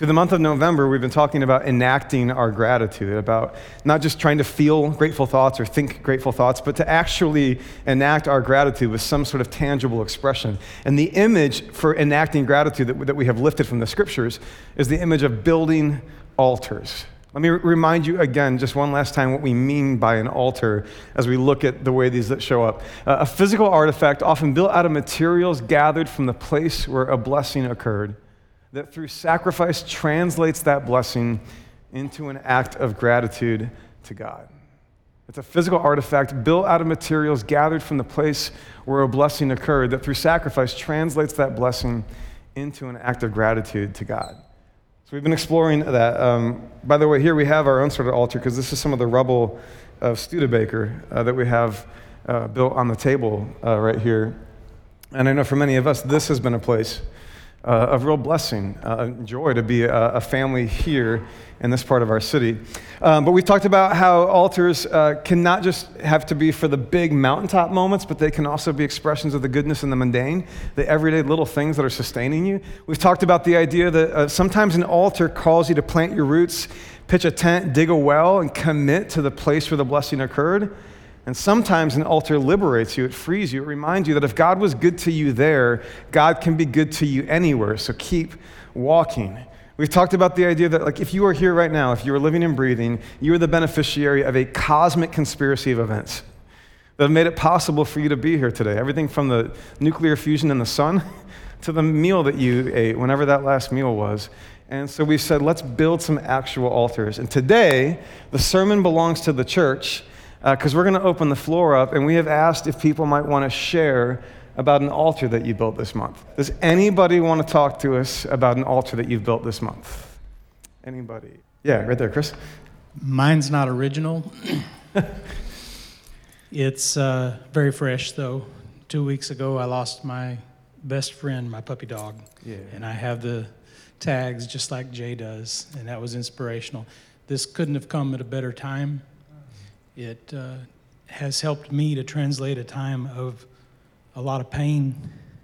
Through the month of November, we've been talking about enacting our gratitude, about not just trying to feel grateful thoughts or think grateful thoughts, but to actually enact our gratitude with some sort of tangible expression. And the image for enacting gratitude that, we have lifted from the scriptures is the image of building altars. Let me remind you again, just one last time, what we mean by an altar as we look at the way these that show up. Uh, a physical artifact often built out of materials gathered from the place where a blessing occurred that through sacrifice translates that blessing into an act of gratitude to God. It's a physical artifact built out of materials gathered from the place where a blessing occurred that through sacrifice translates that blessing into an act of gratitude to God. So we've been exploring that. Um, by the way, here we have our own sort of altar because this is some of the rubble of Studebaker uh, that we have uh, built on the table uh, right here. And I know for many of us, this has been a place uh, of real blessing, uh, joy to be a, a, family here in this part of our city. Um, but we've talked about how altars uh, can not just have to be for the big mountaintop moments, but they can also be expressions of the goodness in the mundane, the everyday little things that are sustaining you. We've talked about the idea that uh, sometimes an altar calls you to plant your roots, pitch a tent, dig a well, and commit to the place where the blessing occurred. And sometimes an altar liberates you, it frees you, it reminds you that if God was good to you there, God can be good to you anywhere. So keep walking. We've talked about the idea that, like, if you are here right now, if you are living and breathing, you are the beneficiary of a cosmic conspiracy of events that have made it possible for you to be here today. Everything from the nuclear fusion in the sun to the meal that you ate, whenever that last meal was. And so we've said, let's build some actual altars. And today, the sermon belongs to the church because uh, we're going to open the floor up, and we have asked if people might want to share about an altar that you built this month. Does anybody want to talk to us about an altar that you've built this month? Anybody? Yeah, right there, Chris. Mine's not original. it's uh, very fresh, though. Two weeks ago, I lost my best friend, my puppy dog. Yeah. And I have the tags just like Jay does, and that was inspirational. This couldn't have come at a better time. It uh, has helped me to translate a time of a lot of pain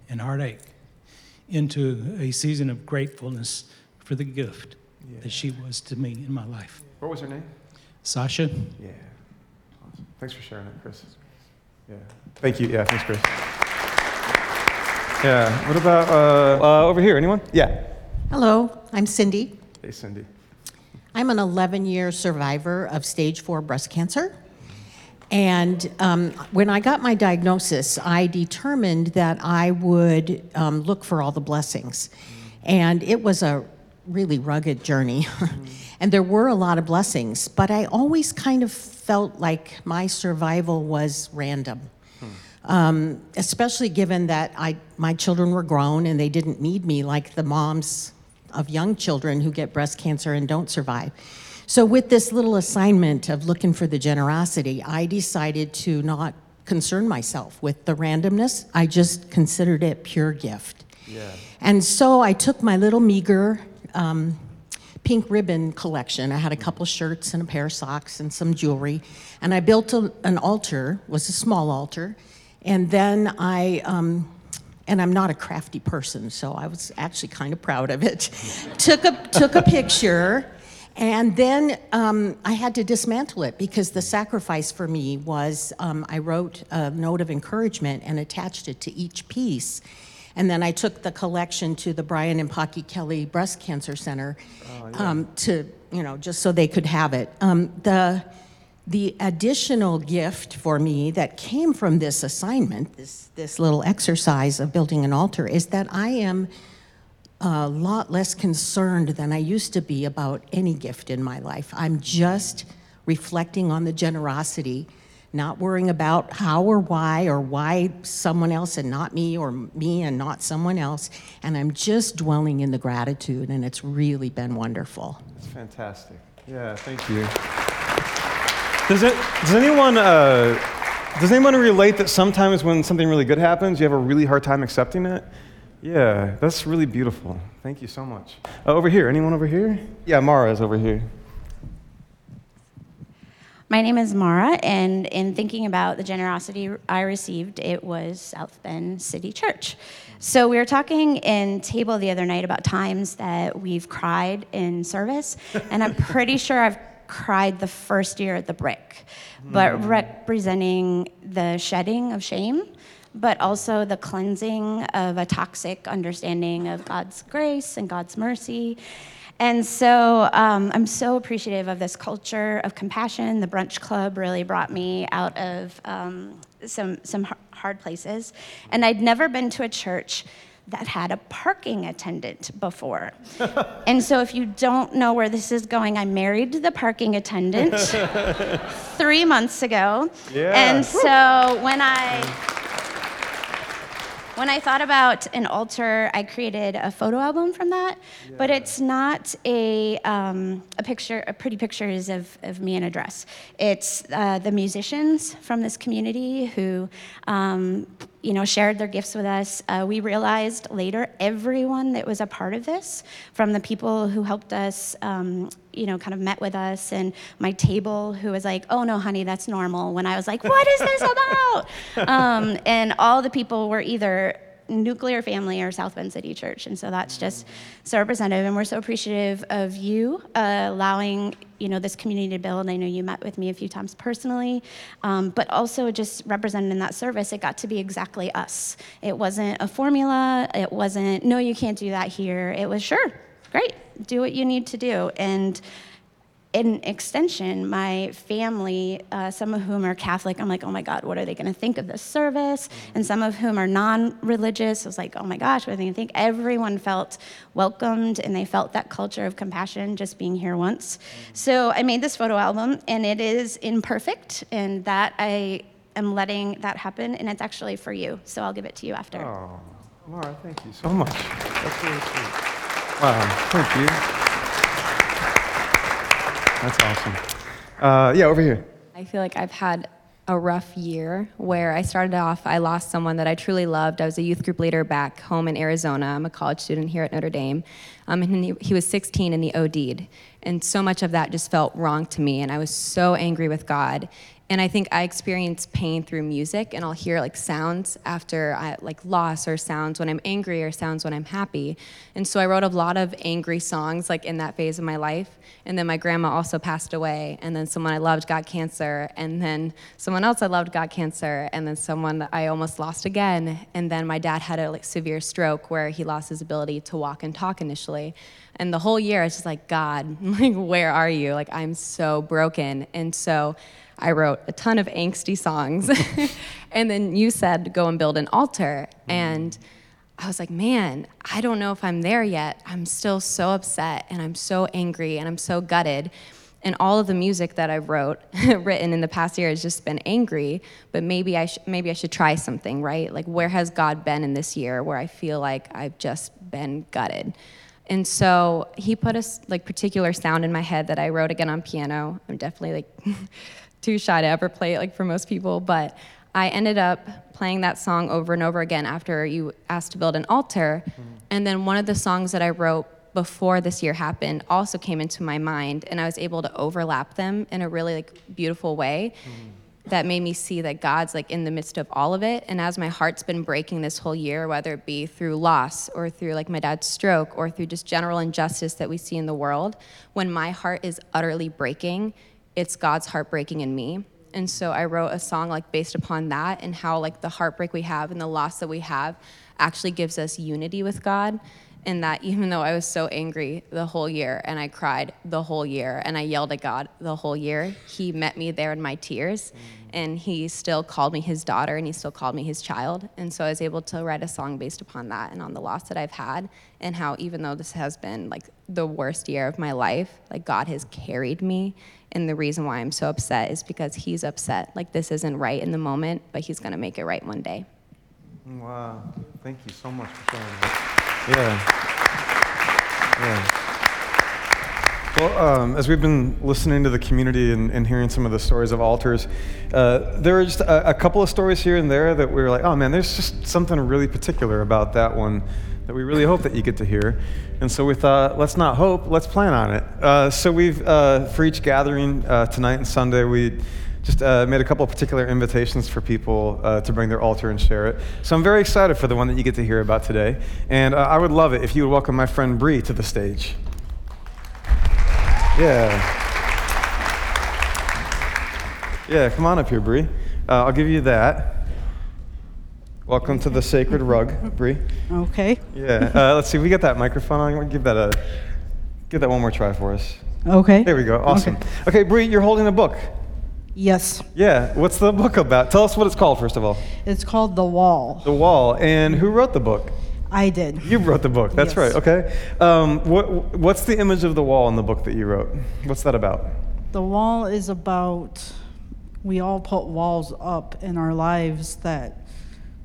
and heartache into a season of gratefulness for the gift yeah. that she was to me in my life. What was her name? Sasha. Yeah. Awesome. Thanks for sharing it, Chris. Yeah. Thank you. Yeah, thanks, Chris. Yeah. What about uh, uh, over here? Anyone? Yeah. Hello, I'm Cindy. Hey, Cindy. I'm an 11 year survivor of stage four breast cancer. And um, when I got my diagnosis, I determined that I would um, look for all the blessings. And it was a really rugged journey. and there were a lot of blessings, but I always kind of felt like my survival was random. Um, especially given that I, my children were grown and they didn't need me like the moms of young children who get breast cancer and don't survive. So, with this little assignment of looking for the generosity, I decided to not concern myself with the randomness. I just considered it pure gift. Yeah. And so I took my little meager um, pink ribbon collection. I had a couple shirts and a pair of socks and some jewelry, and I built a, an altar. Was a small altar, and then I. Um, and I'm not a crafty person, so I was actually kind of proud of it. took a took a picture, and then um, I had to dismantle it because the sacrifice for me was um, I wrote a note of encouragement and attached it to each piece. And then I took the collection to the Brian and Pocky Kelly Breast Cancer Center oh, yeah. um, to, you know, just so they could have it. Um, the the additional gift for me that came from this assignment, this, this little exercise of building an altar, is that I am a lot less concerned than I used to be about any gift in my life. I'm just reflecting on the generosity, not worrying about how or why or why someone else and not me or me and not someone else. And I'm just dwelling in the gratitude, and it's really been wonderful. It's fantastic. Yeah, thank you. Does it? Does anyone? Uh, does anyone relate that sometimes when something really good happens, you have a really hard time accepting it? Yeah, that's really beautiful. Thank you so much. Uh, over here, anyone over here? Yeah, Mara is over here. My name is Mara, and in thinking about the generosity I received, it was South Bend City Church. So we were talking in table the other night about times that we've cried in service, and I'm pretty sure I've cried the first year at the brick, but representing the shedding of shame, but also the cleansing of a toxic understanding of God's grace and God's mercy. And so um, I'm so appreciative of this culture of compassion. The brunch club really brought me out of um, some, some hard places. And I'd never been to a church that had a parking attendant before. and so, if you don't know where this is going, I married the parking attendant three months ago. Yeah. And so, when I when I thought about an altar, I created a photo album from that, yeah. but it's not a, um, a picture, a pretty pictures of, of me in a dress. It's uh, the musicians from this community who um, you know, shared their gifts with us. Uh, we realized later everyone that was a part of this, from the people who helped us, um, you know, kind of met with us, and my table who was like, "Oh no, honey, that's normal." When I was like, "What is this about?" um, and all the people were either nuclear family or South Bend City Church. And so that's just so representative. And we're so appreciative of you uh, allowing you know this community to build. I know you met with me a few times personally, um, but also just represented in that service, it got to be exactly us. It wasn't a formula. It wasn't no, you can't do that here. It was sure, great, do what you need to do. And in extension, my family, uh, some of whom are Catholic, I'm like, oh my God, what are they going to think of this service? And some of whom are non religious, I was like, oh my gosh, what are they going to think? Everyone felt welcomed and they felt that culture of compassion just being here once. So I made this photo album and it is imperfect, and that I am letting that happen, and it's actually for you. So I'll give it to you after. Oh, Laura, thank you so much. That's really sweet. Wow, thank you. That's awesome. Uh, yeah, over here. I feel like I've had a rough year where I started off, I lost someone that I truly loved. I was a youth group leader back home in Arizona. I'm a college student here at Notre Dame. Um, and he, he, was 16 and he OD'd. And so much of that just felt wrong to me. And I was so angry with God and I think I experience pain through music, and I'll hear like sounds after I like loss, or sounds when I'm angry, or sounds when I'm happy. And so I wrote a lot of angry songs like in that phase of my life. And then my grandma also passed away, and then someone I loved got cancer, and then someone else I loved got cancer, and then someone I almost lost again. And then my dad had a like severe stroke where he lost his ability to walk and talk initially. And the whole year, it's just like, God, like, where are you? Like, I'm so broken. And so I wrote a ton of angsty songs. and then you said, go and build an altar. Mm-hmm. And I was like, man, I don't know if I'm there yet. I'm still so upset and I'm so angry and I'm so gutted. And all of the music that I've wrote, written in the past year has just been angry. But maybe I sh- maybe I should try something, right? Like, where has God been in this year where I feel like I've just been gutted? And so he put a like particular sound in my head that I wrote again on piano. I'm definitely like too shy to ever play it like for most people, but I ended up playing that song over and over again after you asked to build an altar. Mm-hmm. And then one of the songs that I wrote before this year happened also came into my mind and I was able to overlap them in a really like beautiful way. Mm-hmm. That made me see that God's like in the midst of all of it. And as my heart's been breaking this whole year, whether it be through loss or through like my dad's stroke or through just general injustice that we see in the world, when my heart is utterly breaking, it's God's heartbreaking in me. And so I wrote a song like based upon that and how like the heartbreak we have and the loss that we have actually gives us unity with God. And that even though I was so angry the whole year and I cried the whole year and I yelled at God the whole year, He met me there in my tears mm. and He still called me His daughter and He still called me His child. And so I was able to write a song based upon that and on the loss that I've had and how even though this has been like the worst year of my life, like God has carried me and the reason why I'm so upset is because he's upset. Like this isn't right in the moment, but he's going to make it right one day. Wow. Thank you so much for sharing that. Yeah. Yeah. Well, um, as we've been listening to the community and, and hearing some of the stories of altars, uh, there are just a, a, couple of stories here and there that we were like, oh man, there's just something really particular about that one that we really hope that you get to hear. And so we thought, let's not hope, let's plan on it. Uh, so we've, uh, for each gathering uh, tonight and Sunday, we just uh, made a couple of particular invitations for people uh, to bring their altar and share it. So I'm very excited for the one that you get to hear about today. And uh, I would love it if you would welcome my friend Bree to the stage. Yeah. Yeah, come on up here, Bree. Uh, I'll give you that. Welcome to the sacred rug, Bree. Okay. Yeah. Uh, let's see. We get that microphone on. Give that a. Give that one more try for us. Okay. There we go. Awesome. Okay, Bree, you're holding a book. Yes. Yeah. What's the book about? Tell us what it's called first of all. It's called The Wall. The Wall. And who wrote the book? I did. You wrote the book. That's Yes. right. Okay. Um, what, what's the image of the wall in the book that you wrote? What's that about? The Wall is about we all put walls up in our lives that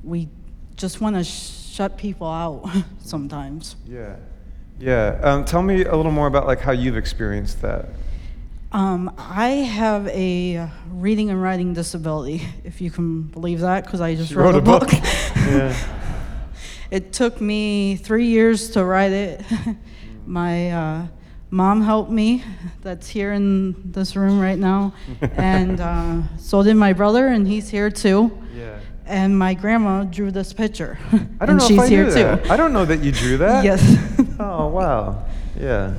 we just want to shut people out sometimes. Yeah. Yeah. Um, tell me a little more about like how you've experienced that. Um, I have a reading and writing disability, if you can believe that, because I just You wrote, a book. yeah. It took me three years to write it. My uh, mom helped me, that's here in this room right now. and uh, so did my brother, and he's here too. Yeah. And my grandma drew this picture. I don't and know she's if I here knew too. that. I don't know that you drew that. Yes. Oh wow. Yeah.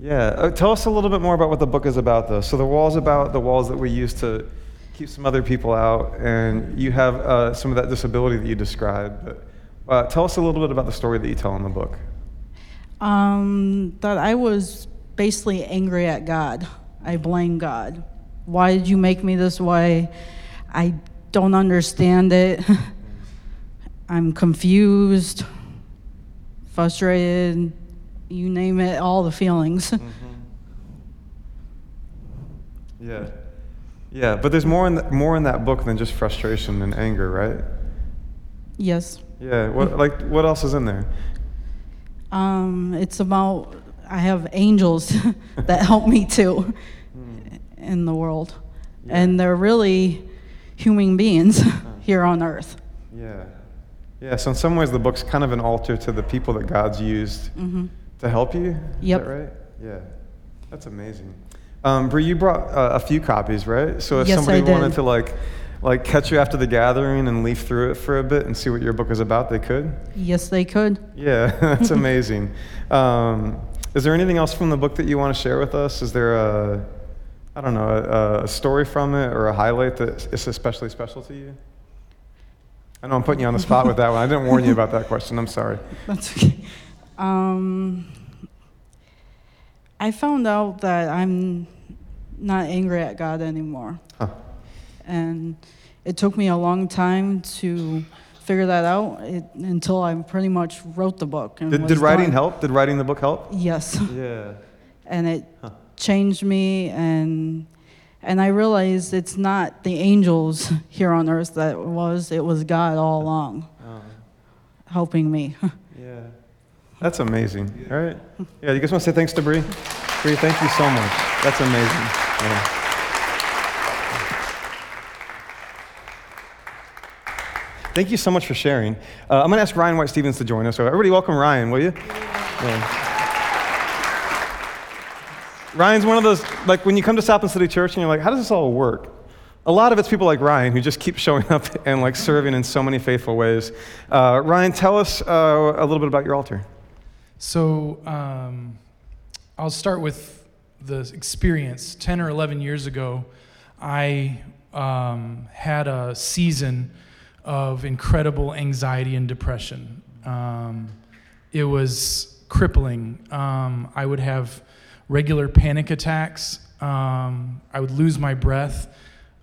Yeah. Uh, tell us a little bit more about what the book is about, though. So the wall's about the walls that we use to keep some other people out, and you have uh, some of that disability that you described. But uh, tell us a little bit about the story that you tell in the book. um, that I was basically angry at God. I blame God. Why did you make me this way? I don't understand it. I'm confused, frustrated, you name it, all the feelings. Mm-hmm. Yeah. Yeah. But there's more in more in that book than just frustration and anger, right? yes. Yeah. What like what else is in there? Um, it's about, I have angels that help me too hmm. in the world. And they're really human beings here on earth. Yeah. Yeah, so in some ways the book's kind of an altar to the people that God's used mm-hmm. To help you. Is that right? Yeah. That's amazing. Um, Bree, you brought uh, a few copies, right? So if Yes, somebody wanted to like, like catch you after the gathering and leaf through it for a bit and see what your book is about, they could. Yes, they could. Yeah, that's amazing. Um, is there anything else from the book that you want to share with us? Is there a, I don't know, a, a story from it or a highlight that is especially special to you? I know I'm putting you on the spot with that one. I didn't warn you about that question. I'm sorry. That's okay. Um, I found out that I'm not angry at God anymore. Huh. And it took me a long time to figure that out it, until I pretty much wrote the book. Did, did writing done. help? Did writing the book help? Yes. Yeah. and it Huh. changed me and and I realized it's not the angels here on earth that it was it was God all along Oh, helping me. yeah. That's amazing. All right. Yeah, you guys want to say thanks to Bree? Bree, thank you so much. That's amazing. Yeah. Thank you so much for sharing. Uh, I'm going to ask Ryan White Stevens to join us. So everybody, welcome Ryan, will you? Yeah. Ryan's one of those, like when you come to South Bend City Church and you're like, how does this all work? A lot of it's people like Ryan who just keep showing up and like serving in so many faithful ways. Uh, Ryan, tell us uh, a little bit about your altar. So um, I'll start with the experience. 10 or 11 years ago, I um, had a season of incredible anxiety and depression. Um, it was crippling. Um, I would have regular panic attacks. Um, I would lose my breath,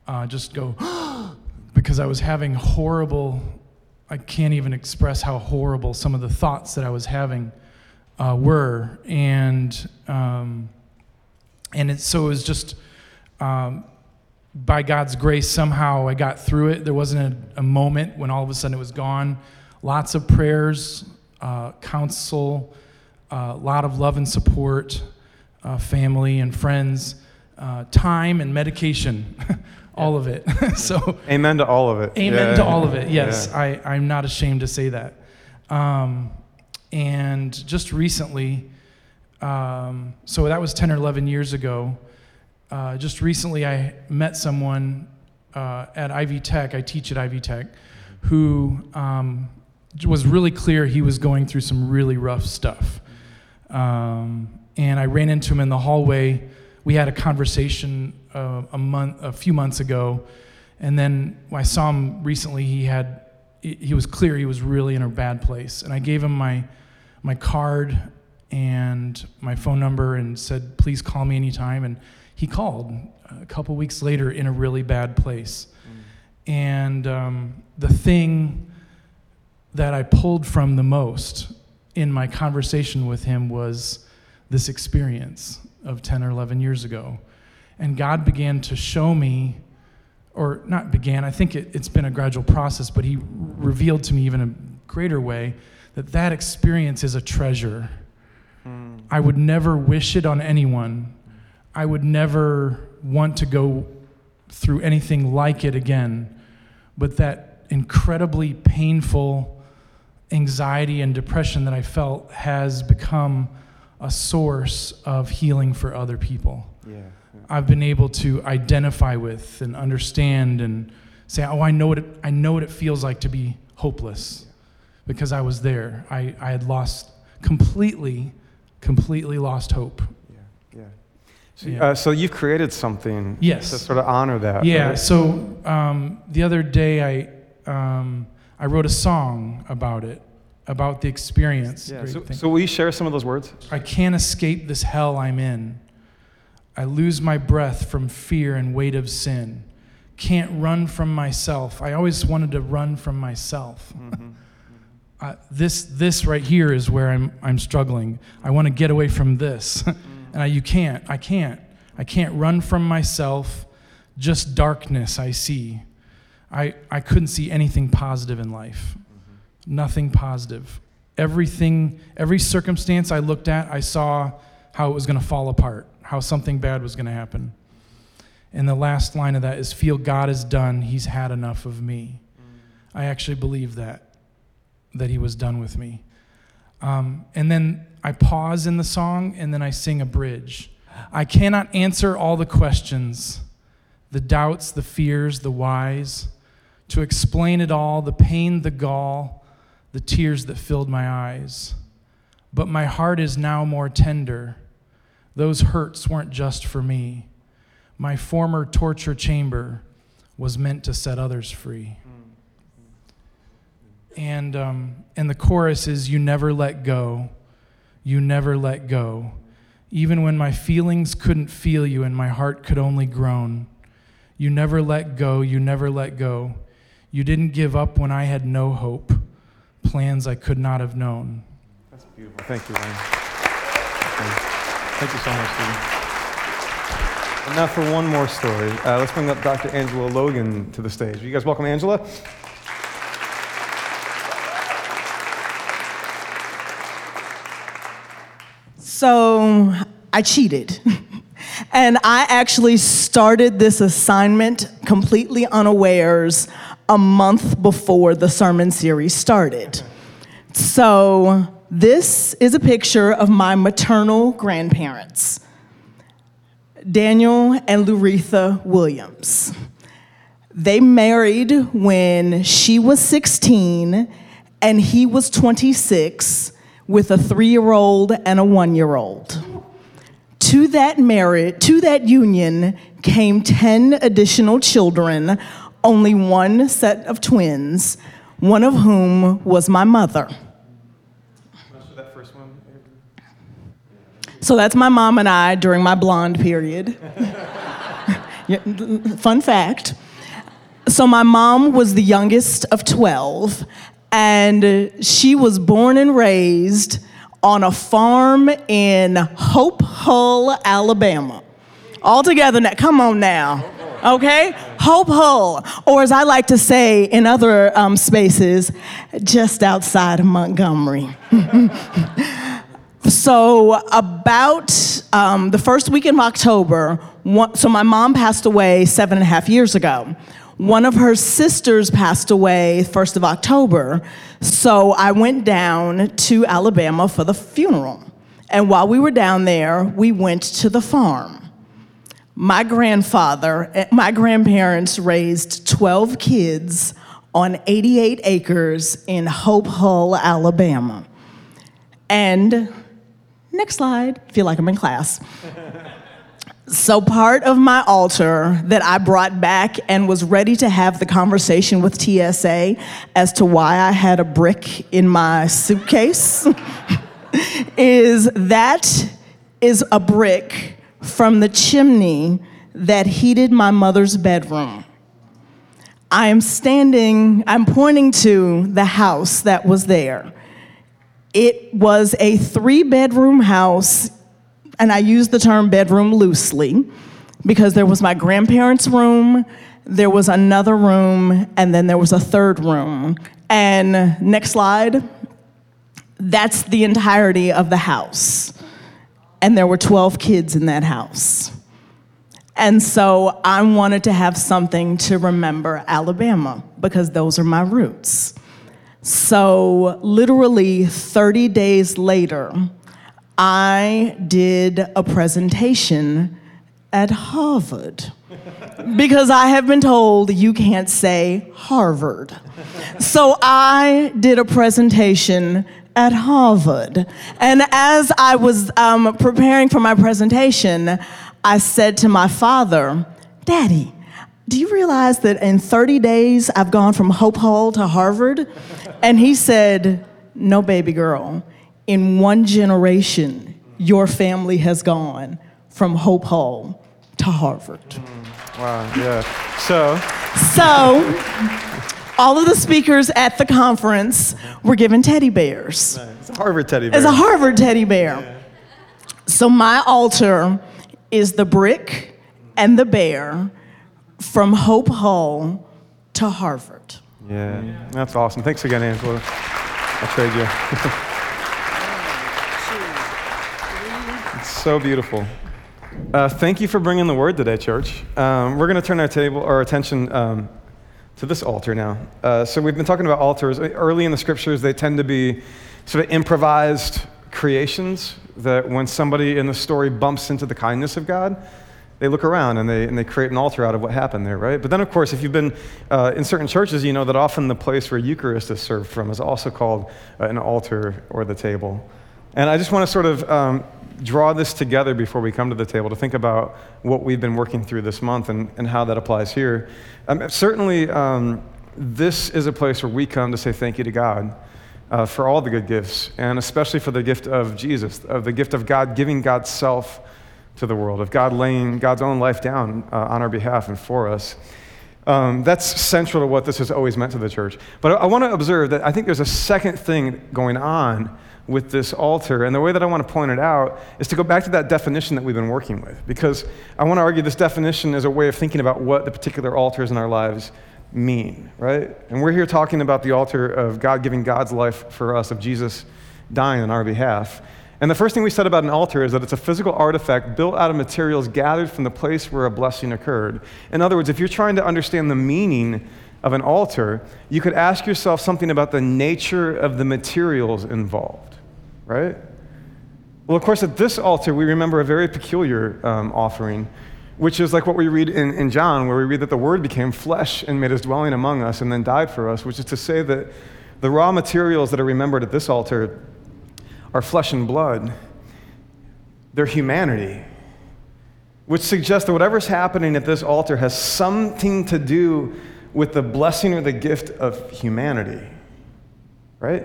uh, just go, because I was having horrible, I can't even express how horrible some of the thoughts that I was having uh, were. And, um, and it, so it was just, um, by God's grace, somehow I got through it. There wasn't a, a moment when all of a sudden it was gone. Lots of prayers, uh, counsel, a lot of love and support, uh, family and friends, uh, time and medication, all of it. so, Amen to all of it. amen Yeah. to all of it. Yes, Yeah. I, I'm not ashamed to say that. Um, And just recently, um, so that was 10 or 11 years ago. Uh, just recently, I met someone uh, at Ivy Tech. I teach at Ivy Tech, who um, was really clear he was going through some really rough stuff. Um, and I ran into him in the hallway. We had a conversation uh, a month, a few months ago, and then I saw him recently. He had, he was clear he was really in a bad place, and I gave him my, my card and my phone number and said, please call me anytime. And he called a couple weeks later in a really bad place. And um, the thing that I pulled from the most in my conversation with him was this experience of 10 or 11 years ago. And God began to show me, or not began, I think it, it's been a gradual process, but He revealed to me even a greater way that that experience is a treasure. Hmm. I would never wish it on anyone. I would never want to go through anything like it again. But that incredibly painful anxiety and depression that I felt has become a source of healing for other people. Yeah. I've been able to identify with and understand and say, oh, I know what it, I know what it feels like to be hopeless because I was there. I, I had lost completely, completely lost hope. Yeah. Yeah. So, Yeah. uh, so you've created something Yes. to sort of honor that. Yeah. right? So um, the other day, I um, I wrote a song about it, about the experience. Yeah. So, so will you share some of those words? I can't escape this hell I'm in. I lose my breath from fear and weight of sin. Can't run from myself. I always wanted to run from myself. Uh, this, this right here is where I'm, I'm struggling. I want to get away from this. and I, you can't. I can't. I can't run from myself. Just darkness I see. I, I couldn't see anything positive in life. Nothing positive. Everything, every circumstance I looked at, I saw how it was going to fall apart, how something bad was going to happen. And the last line of that is Feel God is done. He's had enough of me. I actually believe that, that He was done with me. Um, and then I pause in the song and then I sing a bridge. I cannot answer all the questions, the doubts, the fears, the whys, to explain it all, the pain, the gall, the tears that filled my eyes. But my heart is now more tender. Those hurts weren't just for me. My former torture chamber was meant to set others free. And, um, and the chorus is You never let go, you never let go. Even when my feelings couldn't feel you and my heart could only groan. You never let go, you never let go. You didn't give up when I had no hope, plans I could not have known. That's beautiful. Thank you, Ryan. Thank you so much, Stephen. And now for one more story, uh, let's bring up Dr. Angela Logan to the stage. Will you guys welcome Angela? So I cheated. and I actually started this assignment completely unawares a month before the sermon series started. So this is a picture of my maternal grandparents, Daniel and Luretha Williams. They married when she was 16 and he was 26 with a three year old and a one year old. To that marriage, to that union came 10 additional children, only one set of twins, one of whom was my mother. that first one. So that's my mom and I during my blonde period. Fun fact. So my mom was the youngest of 12, and she was born and raised on a farm in Hope Hull, Alabama. All together now, come on now. Okay? Hope Hull, or as I like to say in other um, spaces, just outside of Montgomery. So, about um, the first week in October, one, so my mom passed away seven and a half years ago. One of her sisters passed away 1st of October, so I went down to Alabama for the funeral. And while we were down there, we went to the farm. My grandfather, eh, my grandparents raised 12 kids on 88 acres in Hope Hull, Alabama. And next slide, feel like I'm in class. So, part of my altar that I brought back and was ready to have the conversation with TSA as to why I had a brick in my suitcase is that is a brick from the chimney that heated my mother's bedroom. I am standing, I'm pointing to the house that was there. It was a three bedroom house and I use the term bedroom loosely because there was my grandparents' room, there was another room, and then there was a third room. And next slide, that's the entirety of the house. And there were 12 kids in that house. And so I wanted to have something to remember Alabama because those are my roots. So, literally 30 days later, I did a presentation at Harvard because I have been told you can't say Harvard. So I did a presentation at Harvard. And as I was um, preparing for my presentation, I said to my father, Daddy, do you realize that in 30 days I've gone from Hope Hull to Harvard? And he said, No, baby girl in one generation, your family has gone from Hope Hull to Harvard. Mm, wow, yeah. So, so all of the speakers at the conference were given teddy bears. It's a Harvard teddy bear. It's a Harvard teddy bear. So my altar is the brick and the bear from Hope Hull to Harvard. Yeah, that's awesome. Thanks again, Angela. I'll trade you. It's so beautiful. Uh, thank you for bringing the word today, church. Um, we're going to turn our table, our attention um, to this altar now. Uh, so we've been talking about altars. Early in the scriptures, they tend to be sort of improvised creations that when somebody in the story bumps into the kindness of God, they look around and they, and they create an altar out of what happened there, right? But then, of course, if you've been uh, in certain churches, you know that often the place where Eucharist is served from is also called uh, an altar or the table. And I just want to sort of um, draw this together before we come to the table to think about what we've been working through this month and, and how that applies here. Um, certainly, um, this is a place where we come to say thank you to God. Uh, for all the good gifts, and especially for the gift of Jesus, of the gift of God giving God's self to the world, of God laying God's own life down uh, on our behalf and for us. Um, that's central to what this has always meant to the church. But I, I want to observe that I think there's a second thing going on with this altar. And the way that I want to point it out is to go back to that definition that we've been working with, because I want to argue this definition is a way of thinking about what the particular altars in our lives mean, right? And we're here talking about the altar of God giving God's life for us, of Jesus dying on our behalf. And the first thing we said about an altar is that it's a physical artifact built out of materials gathered from the place where a blessing occurred. In other words, if you're trying to understand the meaning of an altar, you could ask yourself something about the nature of the materials involved right? Well, of course, at this altar, we remember a very peculiar um, offering, which is like what we read in, in John, where we read that the Word became flesh and made his dwelling among us and then died for us, which is to say that the raw materials that are remembered at this altar are flesh and blood, they're humanity, which suggests that whatever's happening at this altar has something to do with the blessing or the gift of humanity, right?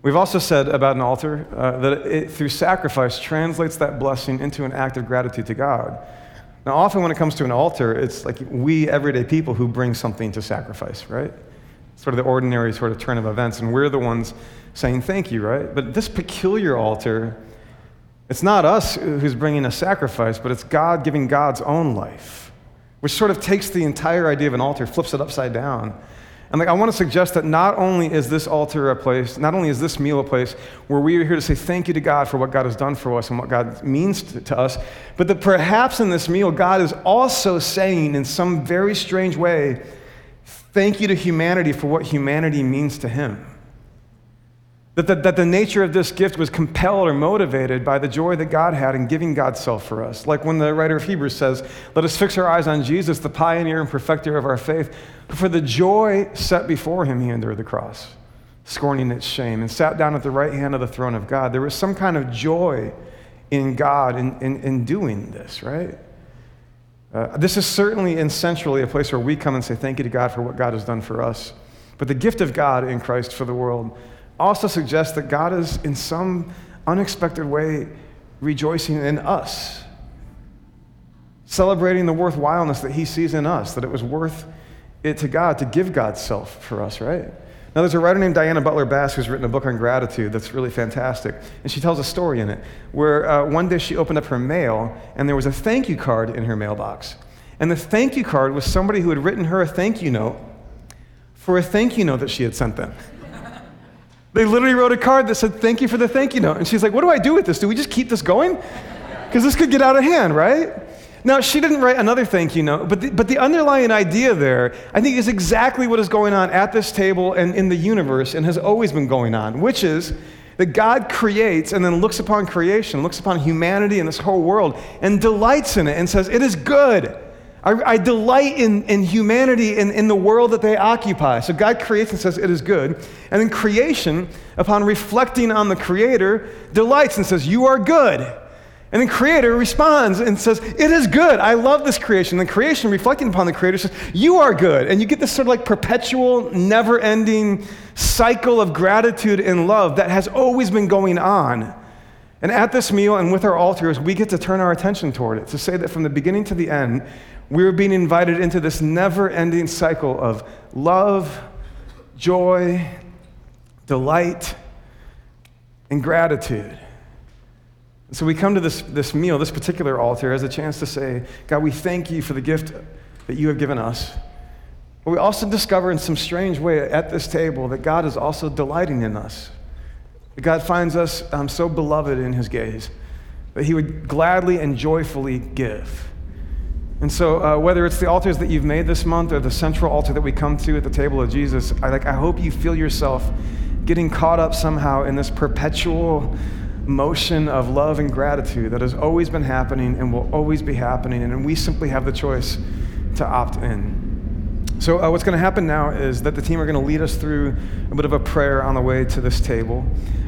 We've also said about an altar uh, that it, through sacrifice, translates that blessing into an act of gratitude to God. Now, often when it comes to an altar, it's like we, everyday people, who bring something to sacrifice, right? Sort of the ordinary sort of turn of events, and we're the ones saying thank you, right? But this peculiar altar, it's not us who's bringing a sacrifice, but it's God giving God's own life, which sort of takes the entire idea of an altar, flips it upside down, and like, I want to suggest that not only is this altar a place, not only is this meal a place where we are here to say thank you to God for what God has done for us and what God means to, to us, but that perhaps in this meal, God is also saying in some very strange way thank you to humanity for what humanity means to him. That the, that the nature of this gift was compelled or motivated by the joy that God had in giving God's self for us. Like when the writer of Hebrews says, Let us fix our eyes on Jesus, the pioneer and perfecter of our faith, for the joy set before him, he endured the cross, scorning its shame, and sat down at the right hand of the throne of God. There was some kind of joy in God in, in, in doing this, right? Uh, this is certainly and centrally a place where we come and say thank you to God for what God has done for us. But the gift of God in Christ for the world also suggests that God is, in some unexpected way, rejoicing in us, celebrating the worthwhileness that He sees in us, that it was worth it to God to give God's self for us, right? Now, there's a writer named Diana Butler Bass who's written a book on gratitude that's really fantastic. And she tells a story in it where uh, one day she opened up her mail and there was a thank you card in her mailbox. And the thank you card was somebody who had written her a thank you note for a thank you note that she had sent them. They literally wrote a card that said, Thank you for the thank you note. And she's like, What do I do with this? Do we just keep this going? Because this could get out of hand, right? Now, she didn't write another thank you note, but the, but the underlying idea there, I think, is exactly what is going on at this table and in the universe and has always been going on, which is that God creates and then looks upon creation, looks upon humanity and this whole world, and delights in it and says, It is good. I, I delight in, in humanity and in, in the world that they occupy. So God creates and says, It is good. And then creation, upon reflecting on the Creator, delights and says, You are good. And then creator responds and says, It is good. I love this creation. And the creation, reflecting upon the creator, says, You are good. And you get this sort of like perpetual, never ending cycle of gratitude and love that has always been going on. And at this meal and with our altars, we get to turn our attention toward it to say that from the beginning to the end, we're being invited into this never ending cycle of love, joy, delight, and gratitude. So we come to this, this meal, this particular altar, as a chance to say, God, we thank you for the gift that you have given us. But we also discover in some strange way at this table that God is also delighting in us. That God finds us um, so beloved in his gaze that he would gladly and joyfully give. And so, uh, whether it's the altars that you've made this month or the central altar that we come to at the table of Jesus, I, like, I hope you feel yourself getting caught up somehow in this perpetual motion of love and gratitude that has always been happening and will always be happening, and we simply have the choice to opt in. So, uh, what's going to happen now is that the team are going to lead us through a bit of a prayer on the way to this table.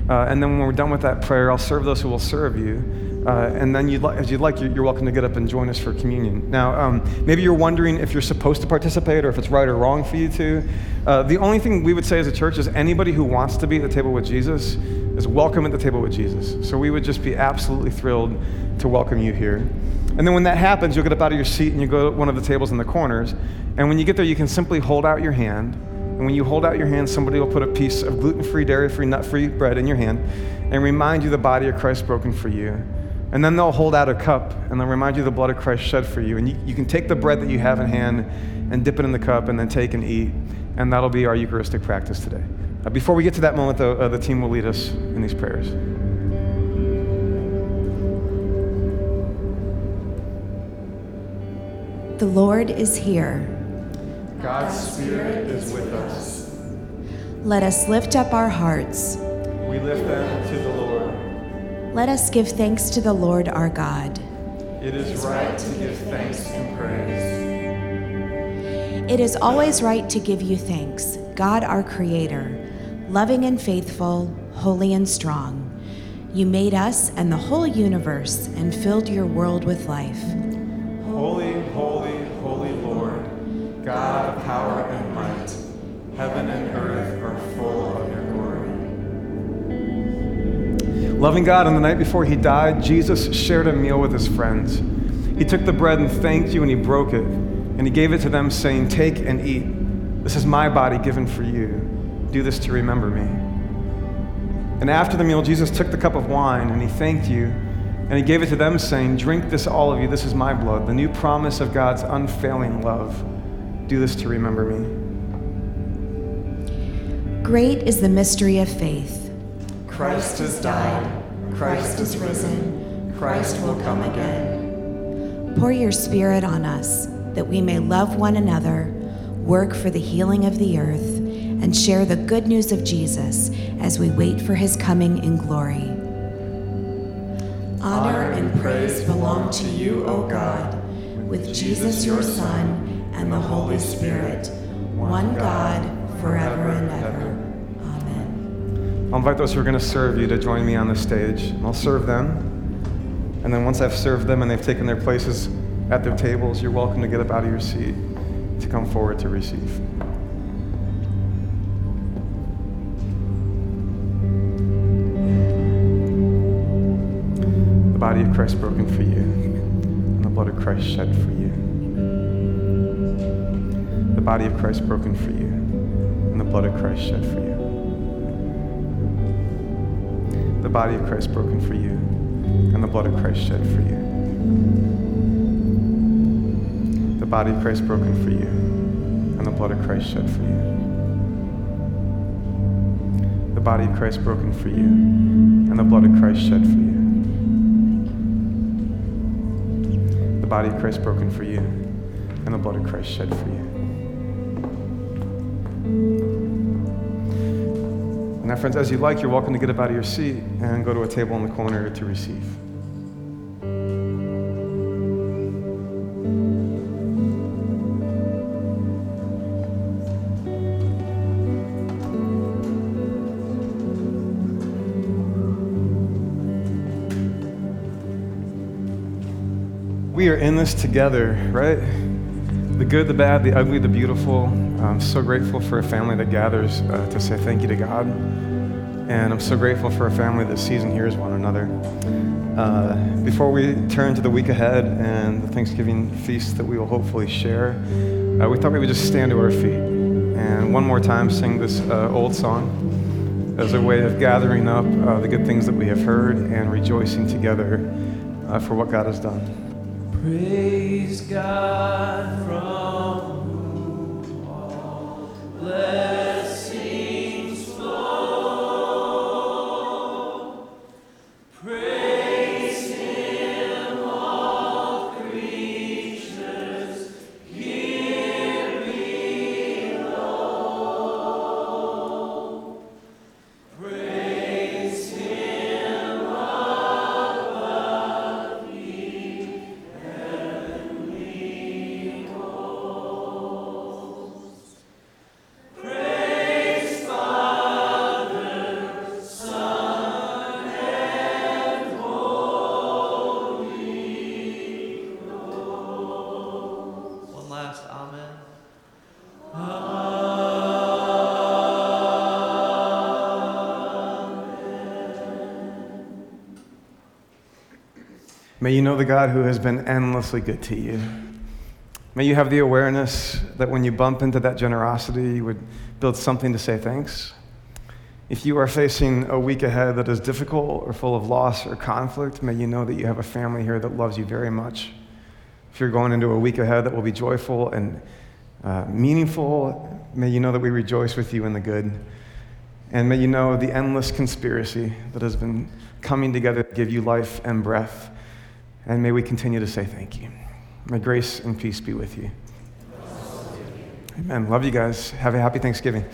Uh, and then when we're done with that prayer, I'll serve those who will serve you. Uh, and then, you'd li- as you'd like, you're welcome to get up and join us for communion. Now, um, maybe you're wondering if you're supposed to participate or if it's right or wrong for you to. Uh, the only thing we would say as a church is anybody who wants to be at the table with Jesus is welcome at the table with Jesus. So we would just be absolutely thrilled to welcome you here. And then when that happens, you'll get up out of your seat and you go to one of the tables in the corners. And when you get there, you can simply hold out your hand. And when you hold out your hand, somebody will put a piece of gluten free, dairy free, nut free bread in your hand and remind you the body of Christ broken for you. And then they'll hold out a cup and they'll remind you the blood of Christ shed for you. And you, you can take the bread that you have in hand and dip it in the cup and then take and eat. And that'll be our Eucharistic practice today. Uh, before we get to that moment, though, uh, the team will lead us in these prayers. The Lord is here. God's Spirit is with us. Let us lift up our hearts. We lift them to the Lord. Let us give thanks to the Lord our God. It is right to give thanks and praise. It is always right to give you thanks, God our Creator, loving and faithful, holy and strong. You made us and the whole universe and filled your world with life. Loving God, on the night before he died, Jesus shared a meal with his friends. He took the bread and thanked you, and he broke it, and he gave it to them, saying, Take and eat. This is my body given for you. Do this to remember me. And after the meal, Jesus took the cup of wine, and he thanked you, and he gave it to them, saying, Drink this, all of you. This is my blood, the new promise of God's unfailing love. Do this to remember me. Great is the mystery of faith. Christ has died. Christ is risen. Christ will come again. Pour your Spirit on us that we may love one another, work for the healing of the earth, and share the good news of Jesus as we wait for his coming in glory. Honor and praise belong to you, O God, with Jesus your Son and the Holy Spirit, one God, forever and ever. I'll invite those who are going to serve you to join me on the stage. I'll serve them. And then once I've served them and they've taken their places at their tables, you're welcome to get up out of your seat to come forward to receive. The body of Christ broken for you, and the blood of Christ shed for you. The body of Christ broken for you, and the blood of Christ shed for you. The body of Christ broken for you, and the blood of Christ shed for you. The body of Christ broken for you, and the blood of Christ shed for you. The body of Christ broken for you, and the blood of Christ shed for you. The body of Christ broken for you, and the blood of Christ shed for you. Now, friends, as you like, you're welcome to get up out of your seat and go to a table in the corner to receive. We are in this together, right? The good, the bad, the ugly, the beautiful. I'm so grateful for a family that gathers uh, to say thank you to God. And I'm so grateful for a family that sees and hears one another. Uh, before we turn to the week ahead and the Thanksgiving feast that we will hopefully share, uh, we thought we would just stand to our feet and one more time sing this uh, old song as a way of gathering up uh, the good things that we have heard and rejoicing together uh, for what God has done. Praise God from whom all blessings May you know the God who has been endlessly good to you. May you have the awareness that when you bump into that generosity, you would build something to say thanks. If you are facing a week ahead that is difficult or full of loss or conflict, may you know that you have a family here that loves you very much. If you're going into a week ahead that will be joyful and uh, meaningful, may you know that we rejoice with you in the good. And may you know the endless conspiracy that has been coming together to give you life and breath. And may we continue to say thank you. May grace and peace be with you. Amen. Love you guys. Have a happy Thanksgiving.